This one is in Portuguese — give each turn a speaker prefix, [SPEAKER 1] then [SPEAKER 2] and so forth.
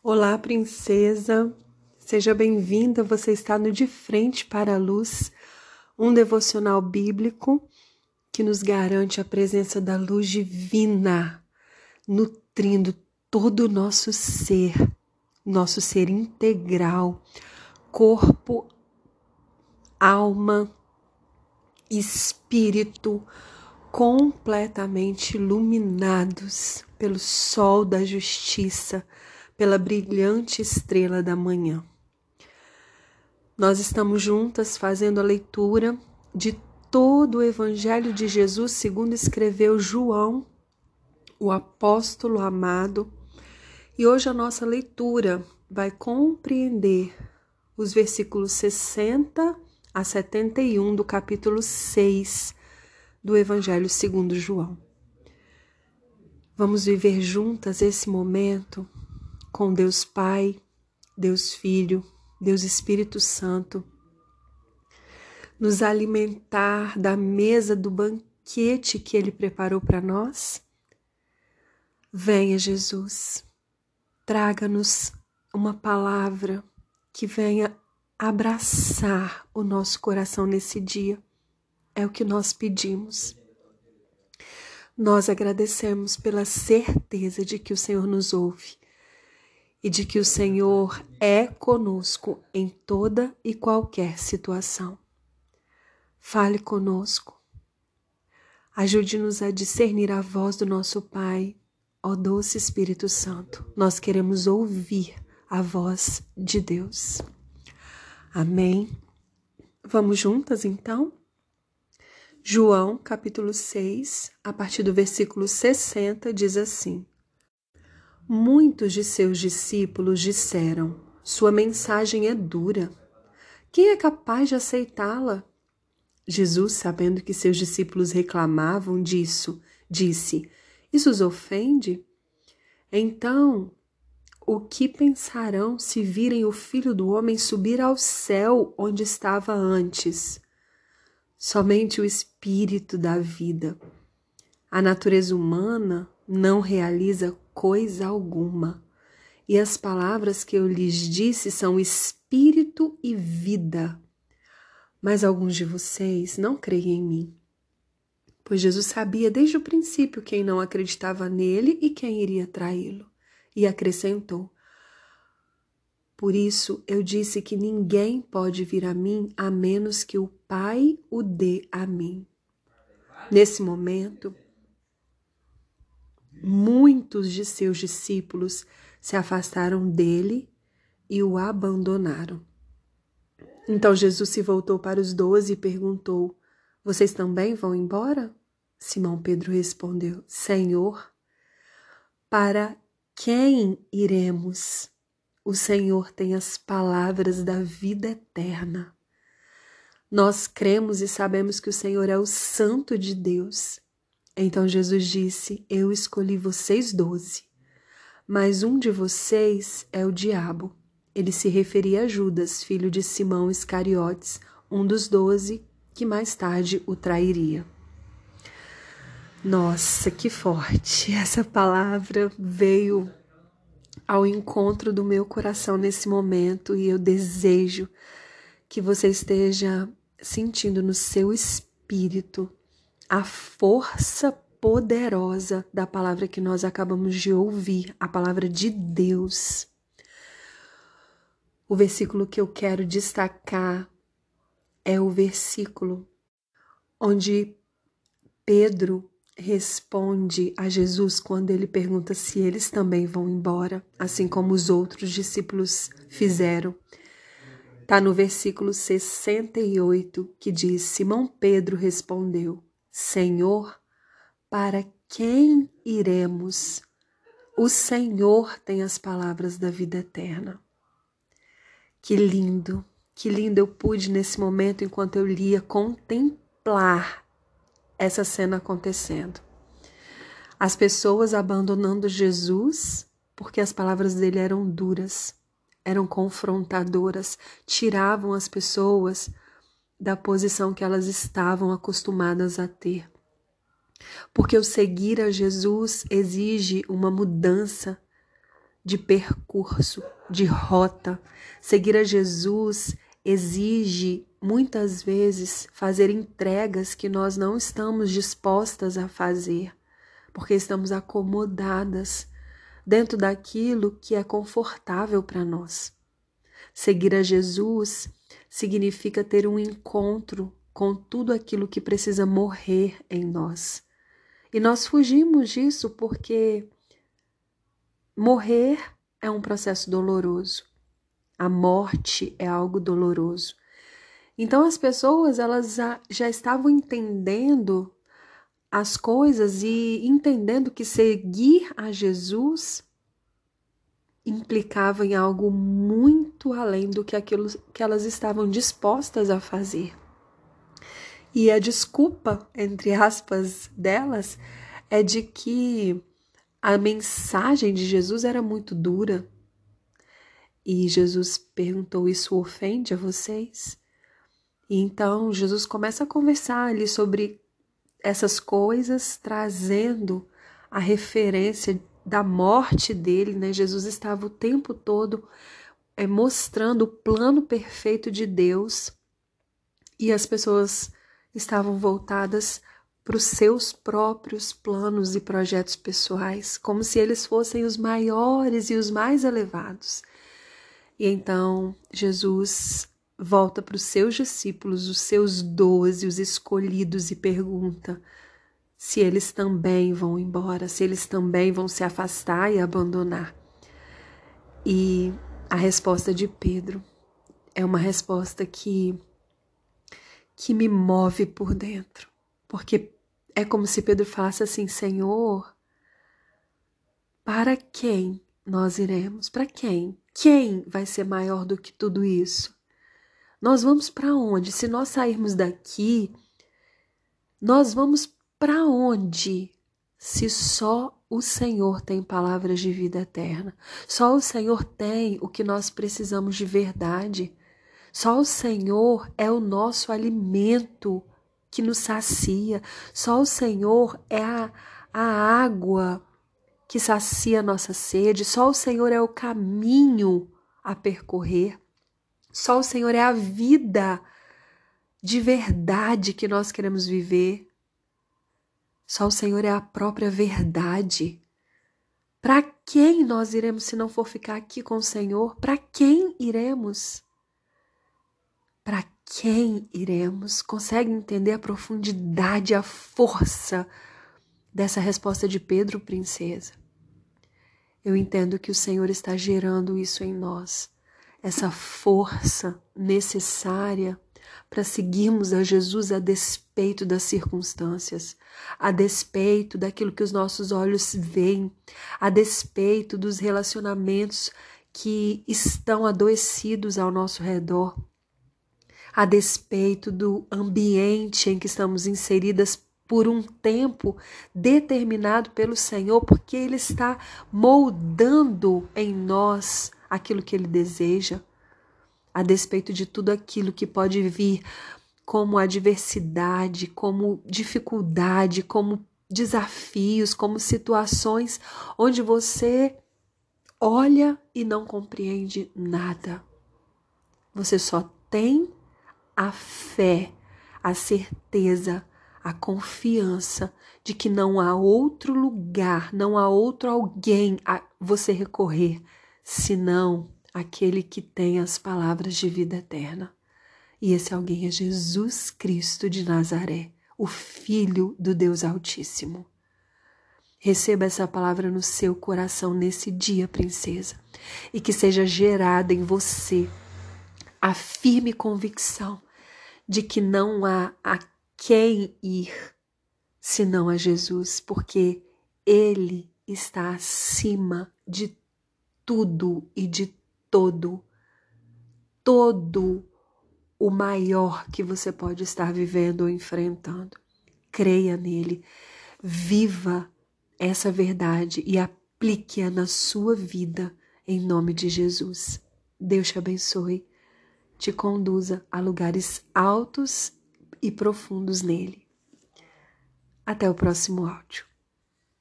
[SPEAKER 1] Olá, princesa. Seja bem-vinda. Você está no De Frente para a Luz, um devocional bíblico que nos garante a presença da luz divina, nutrindo todo o nosso ser, nosso ser integral, corpo, alma, espírito, completamente iluminados pelo sol da justiça pela brilhante estrela da manhã. Nós estamos juntas fazendo a leitura de todo o Evangelho de Jesus, segundo escreveu João, o apóstolo amado. E hoje a nossa leitura vai compreender os versículos 60 a 71 do capítulo 6 do Evangelho segundo João. Vamos viver juntas esse momento com Deus Pai, Deus Filho, Deus Espírito Santo, nos alimentar da mesa do banquete que Ele preparou para nós? Venha, Jesus, traga-nos uma palavra que venha abraçar o nosso coração nesse dia. É o que nós pedimos. Nós agradecemos pela certeza de que o Senhor nos ouve e de que o Senhor é conosco em toda e qualquer situação. Fale conosco. Ajude-nos a discernir a voz do nosso Pai, ó doce Espírito Santo. Nós queremos ouvir a voz de Deus. Amém. Vamos juntas então? João, capítulo 6, a partir do versículo 60, diz assim: Muitos de seus discípulos disseram: Sua mensagem é dura. Quem é capaz de aceitá-la? Jesus, sabendo que seus discípulos reclamavam disso, disse: Isso os ofende? Então, o que pensarão se virem o filho do homem subir ao céu onde estava antes? Somente o espírito da vida. A natureza humana não realiza coisa alguma. E as palavras que eu lhes disse são espírito e vida. Mas alguns de vocês não creem em mim. Pois Jesus sabia desde o princípio quem não acreditava nele e quem iria traí-lo. E acrescentou: Por isso eu disse que ninguém pode vir a mim a menos que o Pai o dê a mim. Nesse momento, muitos de seus discípulos se afastaram dele e o abandonaram. Então Jesus se voltou para os doze e perguntou: Vocês também vão embora? Simão Pedro respondeu: Senhor, para quem iremos? O Senhor tem as palavras da vida eterna. Nós cremos e sabemos que o Senhor é o Santo de Deus então Jesus disse: Eu escolhi vocês doze, mas um de vocês é o diabo. Ele se referia a Judas, filho de Simão Iscariotes, um dos doze que mais tarde o trairia. Nossa, que forte! Essa palavra veio ao encontro do meu coração nesse momento e eu desejo que você esteja sentindo no seu espírito a força poderosa da palavra que nós acabamos de ouvir, a palavra de Deus. O versículo que eu quero destacar é o versículo onde Pedro responde a Jesus quando ele pergunta se eles também vão embora, assim como os outros discípulos fizeram. Está no versículo 68 que diz: Simão Pedro respondeu: Senhor, para quem iremos? O Senhor tem as palavras da vida eterna. Que lindo, que lindo eu pude nesse momento, enquanto eu lia, contemplar essa cena acontecendo. As pessoas abandonando Jesus porque as palavras dele eram duras, eram confrontadoras, tiravam as pessoas da posição que elas estavam acostumadas a ter. Porque o seguir a Jesus exige uma mudança de percurso, de rota. Seguir a Jesus exige muitas vezes fazer entregas que nós não estamos dispostas a fazer, porque estamos acomodadas dentro daquilo que é confortável para nós. Seguir a Jesus significa ter um encontro com tudo aquilo que precisa morrer em nós. E nós fugimos disso porque morrer é um processo doloroso. A morte é algo doloroso. Então as pessoas elas já, estavam entendendo as coisas e entendendo que seguir a Jesus implicava em algo muito além do que aquilo que elas estavam dispostas a fazer. E a desculpa, entre aspas, delas é de que a mensagem de Jesus era muito dura. E Jesus perguntou: Isso ofende a vocês? E então Jesus começa a conversar ali sobre essas coisas, trazendo a referência da morte dele, né? Jesus estava o tempo todo é, mostrando o plano perfeito de Deus e as pessoas estavam voltadas para os seus próprios planos e projetos pessoais, como se eles fossem os maiores e os mais elevados. E então Jesus volta para os seus discípulos, os seus doze, os escolhidos, e pergunta se eles também vão embora, se eles também vão se afastar e abandonar. E a resposta de Pedro é uma resposta que que me move por dentro, porque é como se Pedro falasse assim: Senhor, para quem nós iremos? Para quem? Quem vai ser maior do que tudo isso? Nós vamos para onde? Se nós sairmos daqui, nós vamos para onde? Se só o Senhor tem palavras de vida eterna, só o Senhor tem o que nós precisamos de verdade, só o Senhor é o nosso alimento que nos sacia, só o Senhor é a, a água que sacia a nossa sede, só o Senhor é o caminho a percorrer. Só o Senhor é a vida de verdade que nós queremos viver. Só o Senhor é a própria verdade. Para quem nós iremos se não for ficar aqui com o Senhor? Para quem iremos? Para quem iremos? Consegue entender a profundidade, a força dessa resposta de Pedro, princesa? Eu entendo que o Senhor está gerando isso em nós essa força necessária para seguirmos a Jesus a despeito das circunstâncias, a despeito daquilo que os nossos olhos veem, a despeito dos relacionamentos que estão adoecidos ao nosso redor, a despeito do ambiente em que estamos inseridas por um tempo determinado pelo Senhor, porque Ele está moldando em nós aquilo que ele deseja, a despeito de tudo aquilo que pode vir como adversidade, como dificuldade, como desafios, como situações onde você olha e não compreende nada. Você só tem a fé, a certeza, a confiança de que não há outro lugar, não há outro alguém a você recorrer senão aquele que tem as palavras de vida eterna. E esse alguém é Jesus Cristo de Nazaré, o Filho do Deus Altíssimo. Receba essa palavra no seu coração nesse dia, princesa, e que seja gerada em você a firme convicção de que não há a quem ir senão a Jesus, porque Ele está acima de tudo e de todo, todo o maior que você pode estar vivendo ou enfrentando. Creia nele, viva essa verdade e aplique-a na sua vida em nome de Jesus. Deus te abençoe, te conduza a lugares altos e profundos nele. Até o próximo áudio.